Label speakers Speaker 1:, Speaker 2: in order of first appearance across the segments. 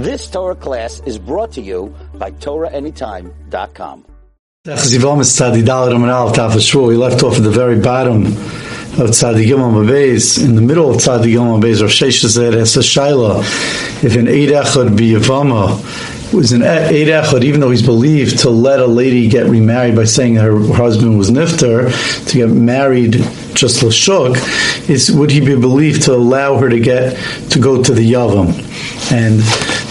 Speaker 1: This Torah class is brought to you by TorahAnytime.com.
Speaker 2: We left off at the very bottom of Tzadi Gimel Mabeis. In the middle of Tzadi Gimel Mabeis, Rav Sheshes said, "Es Shaila, if an Eid be Yavama, was an Eid even though he's believed to let a lady get remarried by saying her husband was Nifter, to get married just Lashuk, is would he be believed to allow her to get to go to the Yavam? And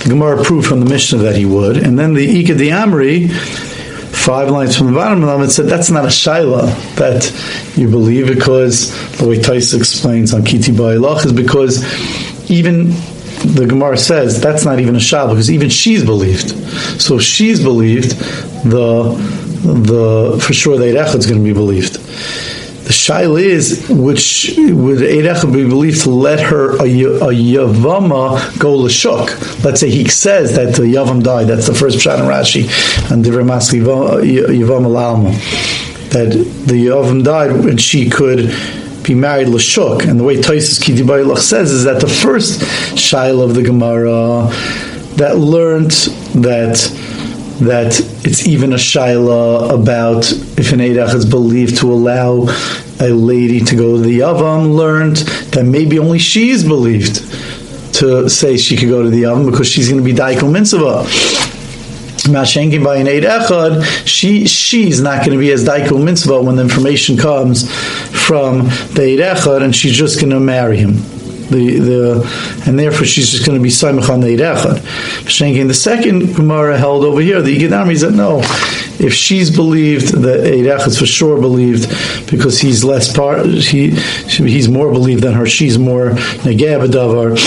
Speaker 2: Gemara proved from the Mishnah that he would. And then the Ika the Amri, five lines from the bottom of it said that's not a shaila that you believe because the way Tais explains on Kiti Ba'ilach is because even the Gemara says that's not even a shaila because even she's believed. So if she's believed, the the for sure the Eirech is going to be believed. The shaila is, which would Eirech be believed to let her a, a Yavama go Lashuk? Let's say he says that the Yavam died. That's the first Pshat in Rashi and the Ramaski Yavam Lalma. That the Yavam died and she could be married Lashuk. And the way Taisus Kitibayilach says is that the first shaila of the Gemara that learned that that it's even a shaila about if an Eidach is believed to allow a lady to go to the Yavam, learned that maybe only she is believed to say she could go to the Yavam because she's going to be Daiko Mitzvah. Mashenkin by an Eid Echad, she she's not going to be as Daiko Mitzvah when the information comes from the Eid Echad and she's just going to marry him the the and therefore she's just going to be Saimach on the Eirechad. The second Gemara held over here, the Yigidami said no. If she's believed, the Eirech is for sure believed because he's less part. He he's more believed than her. She's more negabadavar.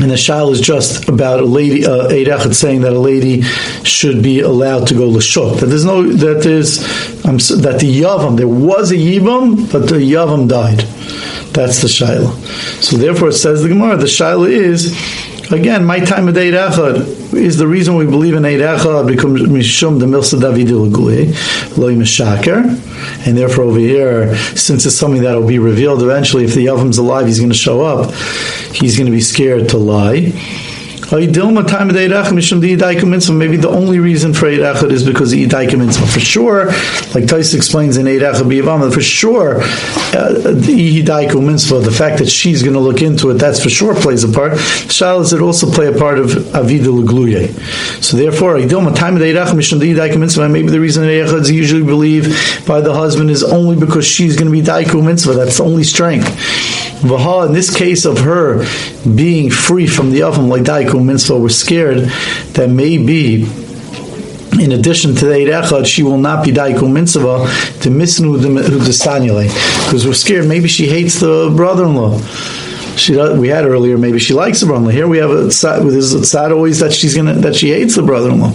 Speaker 2: And the shal is just about a lady, uh, saying that a lady should be allowed to go l'shuk. That there's no, that there's, um, that the yavam, there was a yivam, but the yavam died. That's the shaila. So therefore, it says the Gemara, the shaila is again my time of Eid Echad is the reason we believe in Eid Echad becomes mishum the milsa David loy mishaker, and therefore over here, since it's something that will be revealed eventually, if the Yavam's alive, he's going to show up. He's going to be scared to lie. Maybe the only reason for Eid is because of Idaika Mitzvah. For sure, like Tais explains in Eid Echad for sure, uh, the Idaika Mitzvah, the fact that she's going to look into it, that's for sure plays a part. Shal is it also play a part of Avida L'Gluye. So therefore, maybe the reason Eid is usually believed by the husband is only because she's going to be Daika Mitzvah. That's the only strength. Vaha, in this case of her being free from the oven like Daiku Mitzvah, we're scared that maybe in addition to the Echad, she will not be Daiku Mitzvah to Misnu Hudastanile. Because we're scared maybe she hates the brother in law. She we had earlier. Maybe she likes the brother-in-law. Here we have a there's a tzad always that she's gonna that she hates the brother-in-law.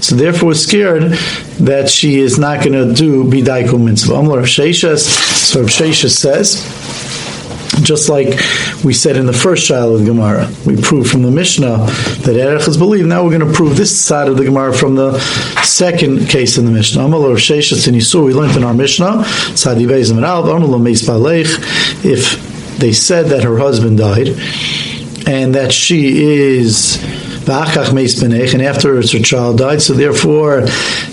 Speaker 2: So therefore, we're scared that she is not to do bidaiku mitzvah. Amar Rav. So Rav says just like we said in the first trial of the Gemara. We proved from the Mishnah that Erech is believed. Now we're going to prove this side of the Gemara from the second case in the Mishnah. We learned in our Mishnah, if they said that her husband died and that she is and afterwards her child died. So therefore,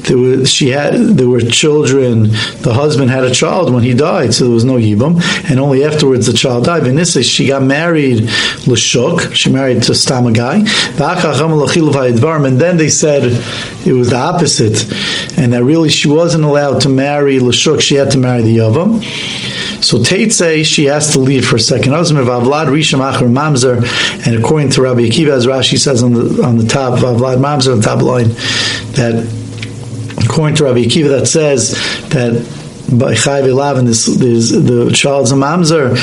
Speaker 2: there was, she had there were children. The husband had a child when he died, so there was no yibam, and only afterwards the child died. Vanessa, she got married l'shuk. She married to Stamagai. And then they said it was the opposite, and that really she wasn't allowed to marry l'shuk. She had to marry the yavam. So Teitze, she has to leave for a second. Vavlad Mamzer, and according to Rabbi Akiva, as Rashi says on the on the top, Vavlad Mamzer, on the top line, that according to Rabbi Akiva, that says that by Chayv and this, this the child's a Mamzer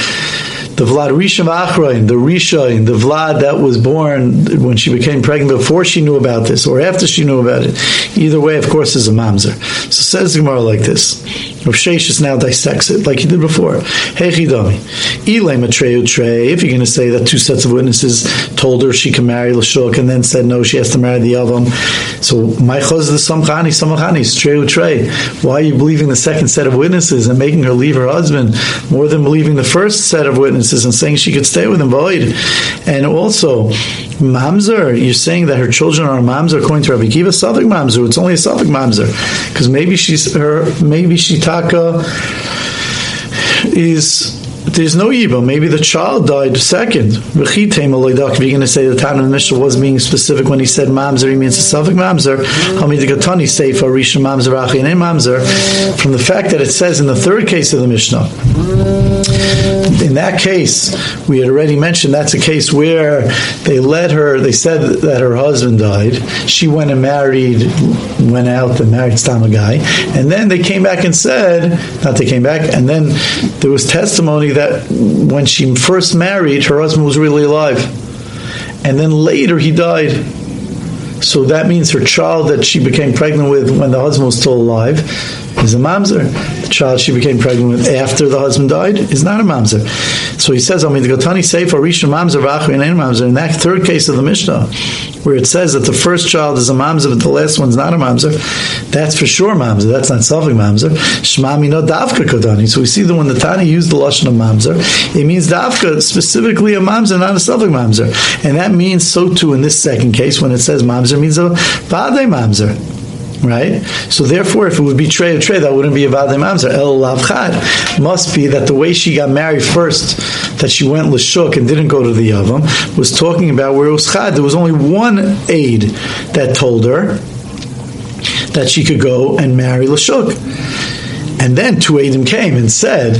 Speaker 2: the Vlad Rishon Achrain, the Rishon, the Vlad that was born when she became pregnant before she knew about this or after she knew about it. Either way, of course, is a mamzer. So says Gemara like this. Rav Sheshes now dissects it like he did before. Hey Chidami, Ilay Matreu Trey, if you're going to say that two sets of witnesses told her she can marry Lashuk and then said no, she has to marry the Yavam. So my chos the Samchani, Samachani, Treu Trey. Why are you believing the second set of witnesses and making her leave her husband more than believing the first set of witnesses? Witnesses and saying she could stay with him, void. And also, mamzer, you're saying that her children are mamzer according to Rabbi Kiva, safek mamzer. It's only a safek mamzer because maybe she's her, maybe she taka is there's no Yiba. Maybe the child died second. We're going to say the Tana Mishnah was being specific when he said Mamzer, he means a safek Mamzer. Mamzer, Achin Mamzer, from the fact that it says in the third case of the Mishnah. In that case, we had already mentioned that's a case where they let her, they said that her husband died. She went and married, went out and married Stama guy. And then they came back and said, not they came back, and then there was testimony that when she first married, her husband was really alive. And then later he died. So that means her child that she became pregnant with when the husband was still alive is a mamzer. The child she became pregnant with after the husband died is not a mamzer. So he says, I mean, the Gotani Sefer Rishon Mamzer V'Achri and Mamzer. In that third case of the Mishnah, where it says that the first child is a mamzer, but the last one's not a mamzer, that's for sure mamzer. That's not safek mamzer. Shmami no davka kodani. So we see that when the Tani used the lashon of mamzer, it means davka specifically a mamzer, not a safek mamzer, and that means so too in this second case when it says mamzer means a vade mamzer right? So therefore, if it would be trey or trey, that wouldn't be a vadim mamzer. El lavchad must be that the way she got married first, that she went lashuk and didn't go to the yavam, was talking about where it was chad. There was only one aid that told her that she could go and marry lashuk, and then two aidim came and said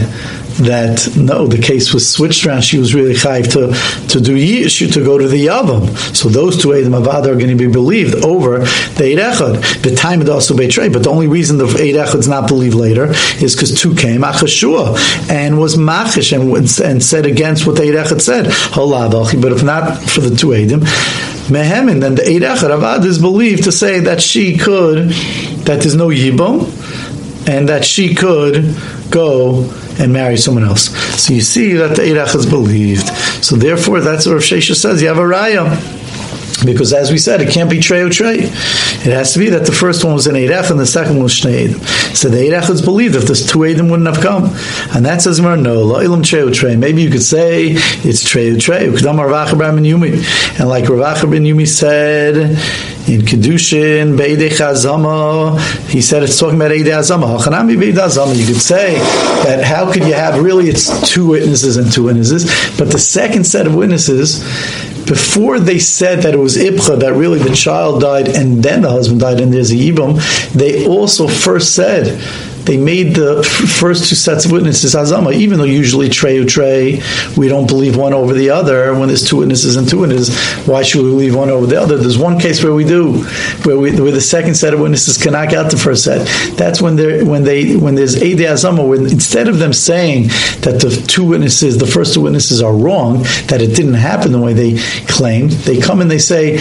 Speaker 2: that no, the case was switched around. She was really chayv to to do yishu to go to the yavam. So those two edim avad are going to be believed over the eid echad. The time it also betray, but the only reason the eid echad's not believed later is because two came achashua and was machish and, and said against what the eid echad said. But if not for the two edim, mehemin, then the eid avad is believed to say that she could, that there's no yibum, and that she could go and marry someone else. So you see that the Eirach is believed. So therefore, that's what Rav Sheshes says. You have a raya. Because as we said, it can't be trey or trey. It has to be that the first one was an Eirach and the second one was Shnei Edim. So the Eirach is believed if this two Edim wouldn't have come. And that says, no, La'ilam trey or trey. Maybe you could say it's trey or trey. And like Rav ben Yumi said, in Kedushin, Beidei Chazama, he said it's talking about Eidei Azama. Hachanami Beidei Azama. You could say that how could you have, really it's two witnesses and two witnesses, but the second set of witnesses, before they said that it was Ibcha, that really the child died and then the husband died and there's a Yibam, they also first said they made the first two sets of witnesses azama, even though usually trey trey, we don't believe one over the other. When there's two witnesses and two witnesses, why should we believe one over the other? There's one case where we do, where, we, where the second set of witnesses can knock out the first set. That's when they when they when there's a azama, when instead of them saying that the two witnesses, the first two witnesses are wrong, that it didn't happen the way they claimed, they come and they say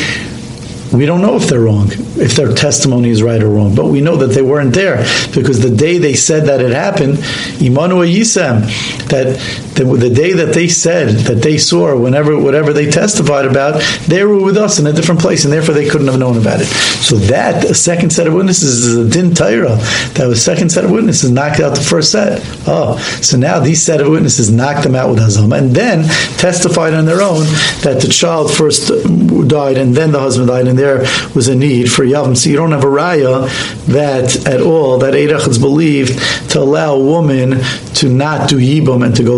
Speaker 2: we don't know if they're wrong, if their testimony is right or wrong, but we know that they weren't there because the day they said that it happened, Imanu Yisem, that the, the, day that they said that they saw whenever whatever they testified about, they were with us in a different place, and therefore they couldn't have known about it. So that a second set of witnesses is a din Torah. That was second set of witnesses knocked out the first set. Oh, so now these set of witnesses knocked them out with Hazam, and then testified on their own that the child first died, and then the husband died, and there was a need for Yavam. So you don't have a raya that at all that Eidach is believed to allow a woman to not do Yibam and to go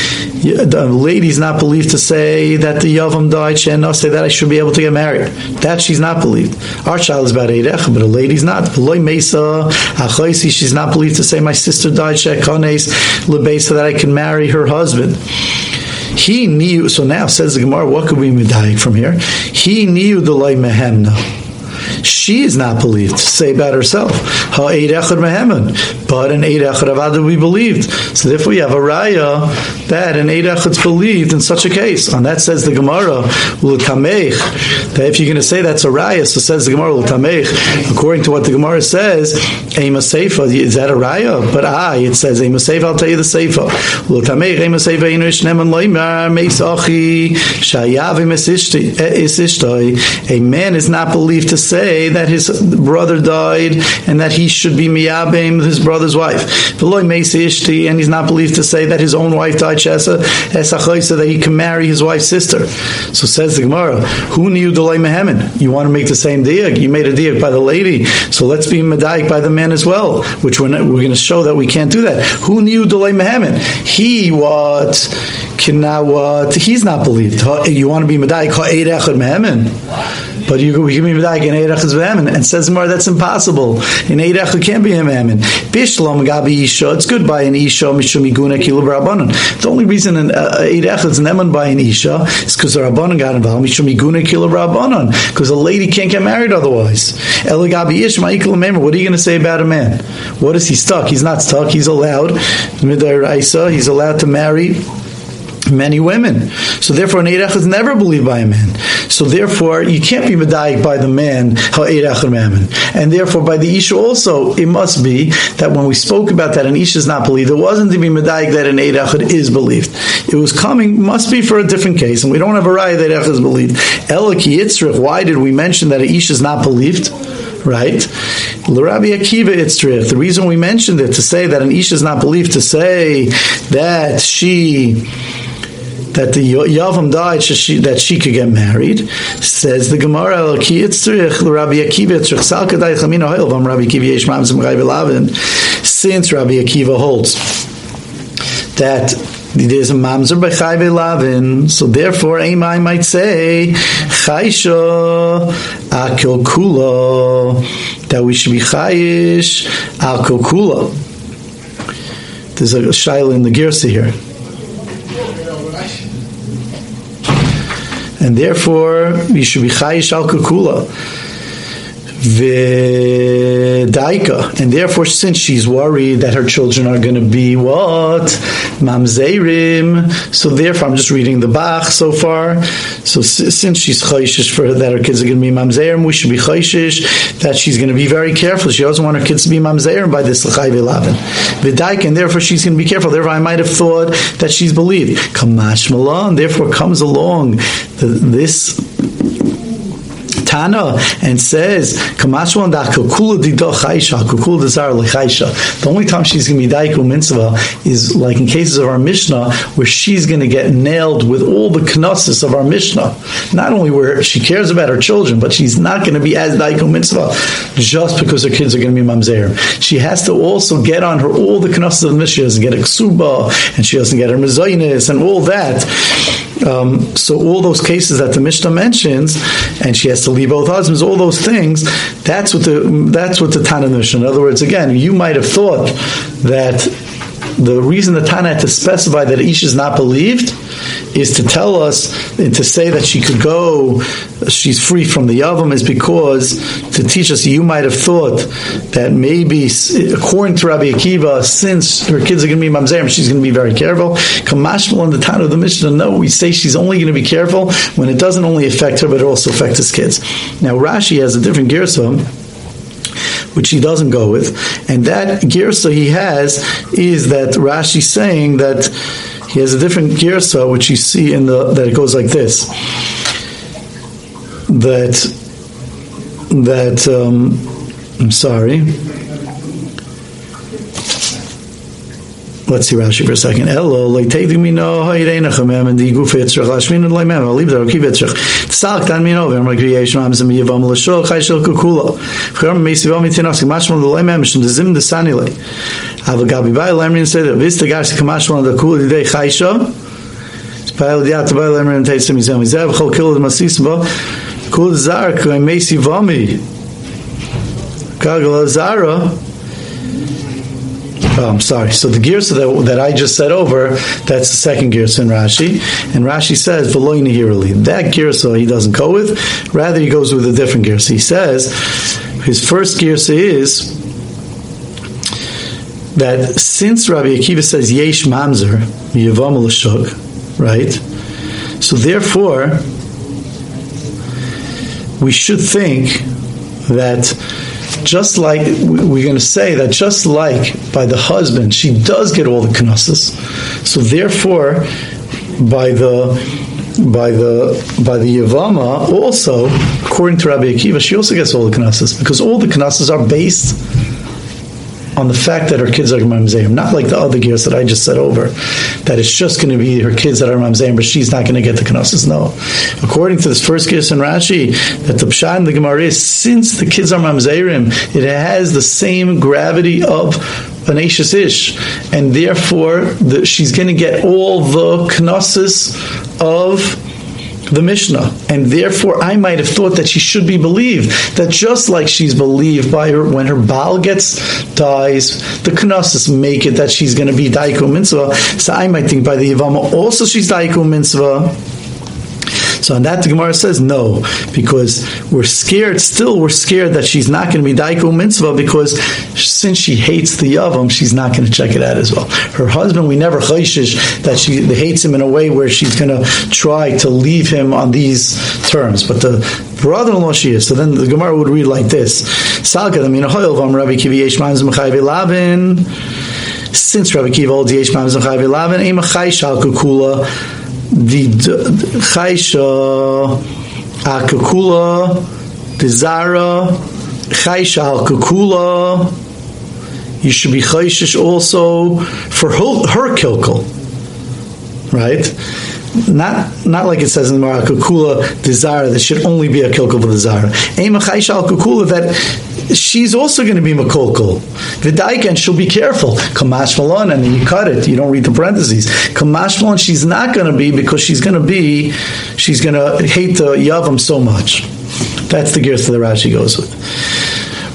Speaker 2: the lady's not believed to say that the Yavam died, she not say that I should be able to get married. That she's not believed. Our child is about Eirech, but a lady's not. Mesa, she's not believed to say my sister died, Shekones, Lebesa, that I can marry her husband. He knew, so now says the Gemara, what could we medayik from here? He knew the Lay Mehemna she is not believed to say about herself. But an Eid Echad Avada we believed. So therefore we have a raya that an Eid Echad's believed in such a case. And that says the Gemara, that if you're going to say that's a raya, so says the Gemara, according to what the Gemara says, Ema Seifa, is that a raya? But I, it says Ema Seifa, I'll tell you the Seifa. L'tamech Ema Seifa Inu Shneman Loimar Meis Achi Shayavim Isishtoi. A man is not believed to say that his brother died and that he should be miyabim his brother's wife. V'loy Meis Ishti, and he's not believed to say that his own wife died Shesa Esachoisa that he can marry his wife's sister. So says the Gemara, who knew Delay Mehemen? You want to make the same diag? You made a diag by the lady, so let's be medayik by the man as well, which we're, not, we're going to show that we can't do that. Who knew Delay Mehemen? He what? Can now what? He's not believed. You want to be medayik? But you we can be in Eirech is v'emin. And says more that's impossible. In Eirech it can't be him v'emin. Bishlam gabi isha. It's good by an isha mishum iguna kilu The only reason an uh, Eirech is neman by an isha is because the rabbanon got involved. Mishum iguna kilu b'rabbanon. Because a lady can't get married otherwise. Elagabi ish ma'ikul What are you going to say about a man? What is he stuck? He's not stuck. He's allowed. Midar He's allowed to marry many women. So therefore, an Eirech is never believed by a man. So therefore, you can't be medayik by the man, and therefore by the Isha also, it must be that when we spoke about that an Isha is not believed, it wasn't to be medayik that an Eirech is believed. It was coming, must be for a different case, and we don't have a raya that Eirech is believed. Eliki Yitzrich, why did we mention that an Isha is not believed? right? Rabbi Akiva Itzrich. The reason we mentioned it to say that an Isha is not believed to say that she that the Yavam died she, that she could get married. Says the Gemara, Rabbi Akiva Rabbi Akiva since Rabbi Akiva holds that there's a mamzer by Chayve Lavin, so therefore Amai might say Chaysha Akil Kula, that we should be Chayish Akil Kula. There's a shaila in the Girsa here. And therefore you should be chayish al kukula v'daika, and therefore, since she's worried that her children are going to be what mamzerim, so therefore, I'm just reading the Bach so far. So since she's chayshish for that her kids are going to be mamzerim, we should be chayshish that she's going to be very careful. She doesn't want her kids to be mamzerim by this l'chai v'lavin v'daika, and therefore she's going to be careful. Therefore, I might have thought that she's believed. Kamash malan, therefore comes along the, this Tana and says, The only time she's going to be Daiku Mitzvah is like in cases of our Mishnah, where she's going to get nailed with all the knossos of our Mishnah. Not only where she cares about her children, but she's not going to be as Daiku Mitzvah just because her kids are going to be Mamzer. She has to also get on her all the knossos of the Mishnah. She doesn't get a ksuba, and she doesn't get her mezainis, and all that. Um, so all those cases that the Mishnah mentions, and she has to leave both husbands, all those things, that's what the that's what the Tana Mishnah. In other words, again, you might have thought that the reason the Tana had to specify that Ish is not believed is to tell us, and to say that she could go, she's free from the Yavam, is because to teach us, you might have thought that maybe, according to Rabbi Akiva, since her kids are going to be Mamzerim, she's going to be very careful. Kamashmal in the time of the Mishnah, no, we say she's only going to be careful when it doesn't only affect her, but it also affects his kids. Now, Rashi has a different girsa which he doesn't go with. And that girsa he has is that Rashi saying that he has a different girsa, which you see in the that it goes like this. That that um, I'm sorry. Let's see Rashi for a second. Like taking me no and the lashmin and. I'll leave keep yitzrach. Tzalk tan mi no. I'm creation. I'm zemi yavam l'shol chayshel kukula. V'chram meisivam mitinas mashmal leimem shum dezim said that vis the gash kamashmal the kula teitzim yizem yizev chol kila masis bo. Kul zar koi meisi vami. Kagala zara. I'm sorry. So the girsa that, that I just said over, that's the second girsa in Rashi. And Rashi says, Veloy Nehirali. That girsa he doesn't go with. Rather, he goes with a different girsa. He says, his first girsa is that since Rabbi Akiva says Yesh Mamzer, Yavam right? So therefore, we should think that just like we're going to say that just like by the husband she does get all the knesses so therefore by the by the by the Yavama also according to Rabbi Akiva she also gets all the knesses because all the knesses are based on the fact that her kids are mamzerim, not like the other gears that I just said over, that it's just going to be her kids that are mamzerim, but she's not going to get the knossos. No, according to this first gears in Rashi, that the pshat and the gemara is since the kids are mamzerim, it has the same gravity of an Ashes Ish, and therefore the, she's going to get all the knossos of the Mishnah, and therefore I might have thought that she should be believed. That just like she's believed by her when her Baal gets dies, the Knesses make it that she's going to be Daiko Mitzvah. So I might think by the Yavama also she's Daiko Mitzvah. So on that, the Gemara says no, because we're scared. Still, we're scared that she's not going to be daiko mitzvah because since she hates the yavam, she's not going to check it out as well. Her husband, we never chayshish that she hates him in a way where she's going to try to leave him on these terms. But the brother-in-law she is. So then the Gemara would read like this: Salka the hoil vam Rabbi Kivi Yesh Lavin. Since Rabbi Kiva holds Yesh Mamzim Lavin, Ema Chai Shal Kukula the Chaisha Akakula, the Zara, Chaisha Akakula, you should be Chaishish also for her, her kilkel. Right? Not not like it says in the Mara Kukula desire that should only be a the Zara. Ema Chaisha Kukula that she's also going to be makolkol. Vidaiken, she'll be careful. Kamash Malon, and then you cut it. You don't read the parentheses. Kamash Malon, she's not going to be because she's going to be, she's going to hate the Yavam so much. That's the gears that the Rashi goes with.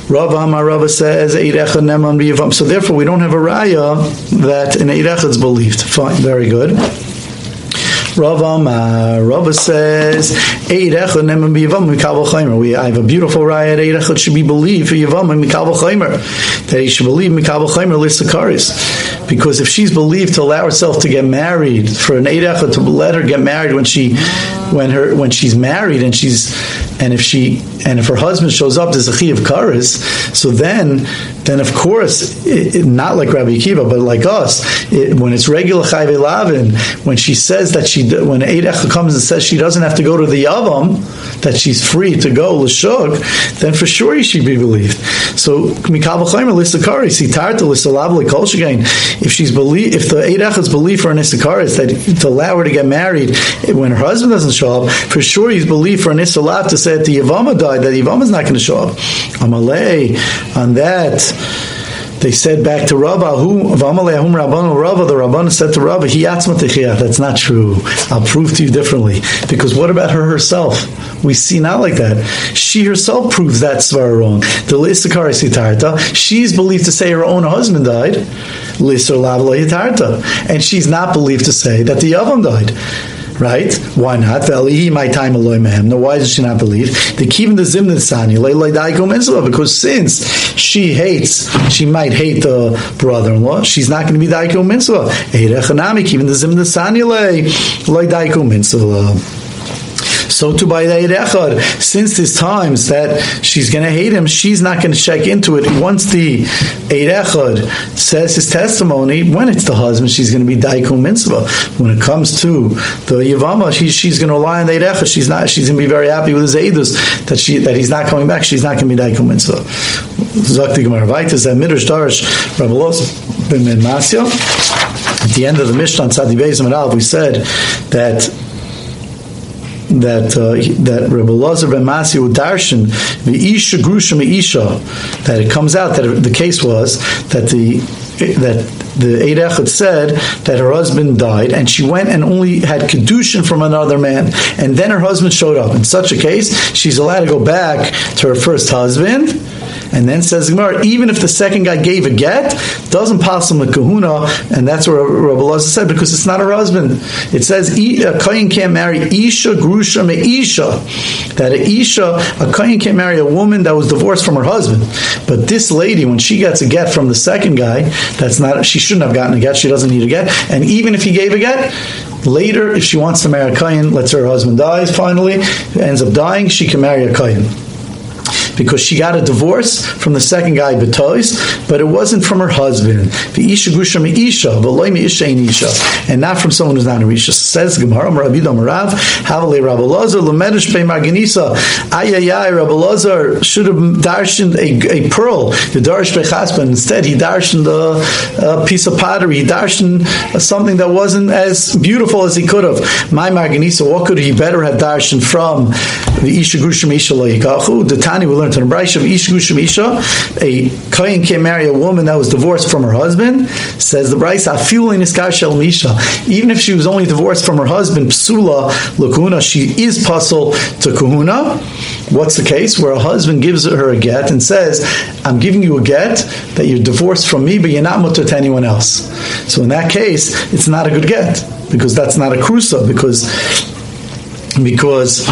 Speaker 2: Rava Amar Rava says Eirecha Neman Biyavam. So therefore, we don't have a raya that an Eirecha is believed. Fine, very good. Rava Rava says, Eirecha nemen biyavam mikabel chaymer. We I have a beautiful raya. Eirecha should be believed for yavam mikabel chaymer. That he should believe mikabel chaymer listakaris. Because if she's believed to allow herself to get married, for an Eirecha to let her get married when she, when her, when she's married and she's, and if she, and if her husband shows up, there's a chi of karis. So then, then of course, it, it, not like Rabbi Akiva, but like us, it, when it's regular chayve lavin, when she says that she when Eirecha comes and says she doesn't have to go to the Yavam, that she's free to go l'shuk, then for sure she should be believed. So mikabel chaymer lisakari sitarta lisalavli kol If she's believe, if the Eirecha's belief for an isakaris that to allow her to get married when her husband doesn't show up, for sure he's believed for an isalav to say that the Yavama died, that is not going to show up. Amalei on that they said back to Rava, who Rabbanu Rava, the Rabban said to Rava, he That's not true. I'll prove to you differently. Because what about her herself? We see not like that. She herself proves that svara wrong. The Lissakar Sitarta, she's believed to say her own husband died. Lissar Lavla And she's not believed to say that the Yavam died right? Why not? my time No, why does she not believe? The kivin the zimnin sani because since she hates, she might hate the brother-in-law. She's not going to be daiko mitzvah. Kivin the zimnin sani lay daiko mitzvah. So to by the Echad, since there's times that she's going to hate him, she's not going to check into it. Once the Echad says his testimony, when it's the husband, she's going to be Daikun Mitzvah. When it comes to the Yavama, she, she's going to rely on the Echad. She's not. She's going to be very happy with his Eidus that she that he's not coming back. She's not going to be Daikun Mitzvah. Zakti Gemara Vaitas that Midrash Darish Rabbalos ben Masya. At the end of the Mishnah on Tzadi Beis we said that that uh, that Rebbe Lazar ben Masi darshan the isha grusha isha that it comes out that the case was that the that the Eid Echad said that her husband died and she went and only had kedushin from another man and then her husband showed up. In such a case, she's allowed to go back to her first husband And then says Gemara, even if the second guy gave a get, doesn't pass him a kahuna, and that's what Rabbi Lazar said because it's not her husband. It says a kohen can't marry isha grusha me isha. That a isha, a kohen can't marry a woman that was divorced from her husband. But this lady, when she gets a get from the second guy, that's not. She shouldn't have gotten a get. She doesn't need a get. And even if he gave a get, later, if she wants to marry a kohen, let's her husband dies finally, ends up dying, she can marry a kohen because she got a divorce from the second guy, Betois, but it wasn't from her husband. The Isha Gusha Isha, Isha Isha, and not from someone who's not a Isha. Says Gemara, Rabbi Marav, Havale Rabbi Lazar, Lemedish Be Marganisa, Ayayay, Rabbi Lazar should have darshened a, a pearl, the Darsh Bechasban. Instead, he darshened a, a piece of pottery, he darshened something that wasn't as beautiful as he could have. My Marganisa, what could he better have darshened from the Isha Grushim Isha Loikachu? The Tani will learn to the Braish of Gushim Isha, a Kohen can marry a woman that was divorced from her husband, says the Braish, Afilin Iskar Shel Misha. Even if she was only divorced from her husband, Psula Lakuna, she is puzzle to Kahuna. What's the case? Where a husband gives her a get and says, I'm giving you a get that you're divorced from me, but you're not mutter to anyone else. So in that case, it's not a good get, because that's not a crusa, because because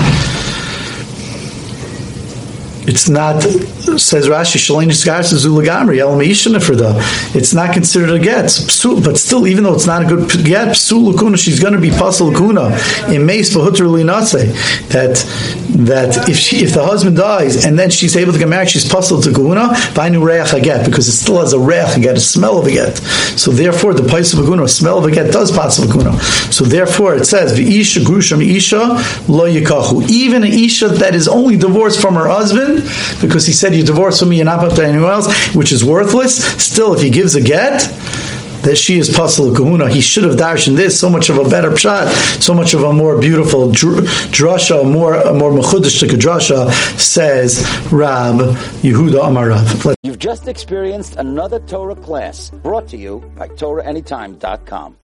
Speaker 2: it's not says Rashi Shalin Zulagamri El It's not considered a get, but still, even though it's not a good get, Psul Lukuna, she's going to be Pasal Lukuna in Meis Vahutr Linase. That that if she, if the husband dies and then she's able to get married, she's Pasal to Kuna Vainu a get because it still has a Reach get, a smell of a get. So therefore, the Pais of a Kuna, smell of a get, does Pasal Kuna. So therefore, it says V'isha Grusham Isha Lo Yikachu. Even an Isha that is only divorced from her husband because he said you divorce from me and not to anyone else, which is worthless. Still, if he gives a get, that she is Pasal Kahuna. He should have darshan this so much of a better pshat, so much of a more beautiful drasha, more a more mechudish drasha. Says Rab Yehuda Amarav.
Speaker 1: You've just experienced another Torah class brought to you by TorahAnytime.com.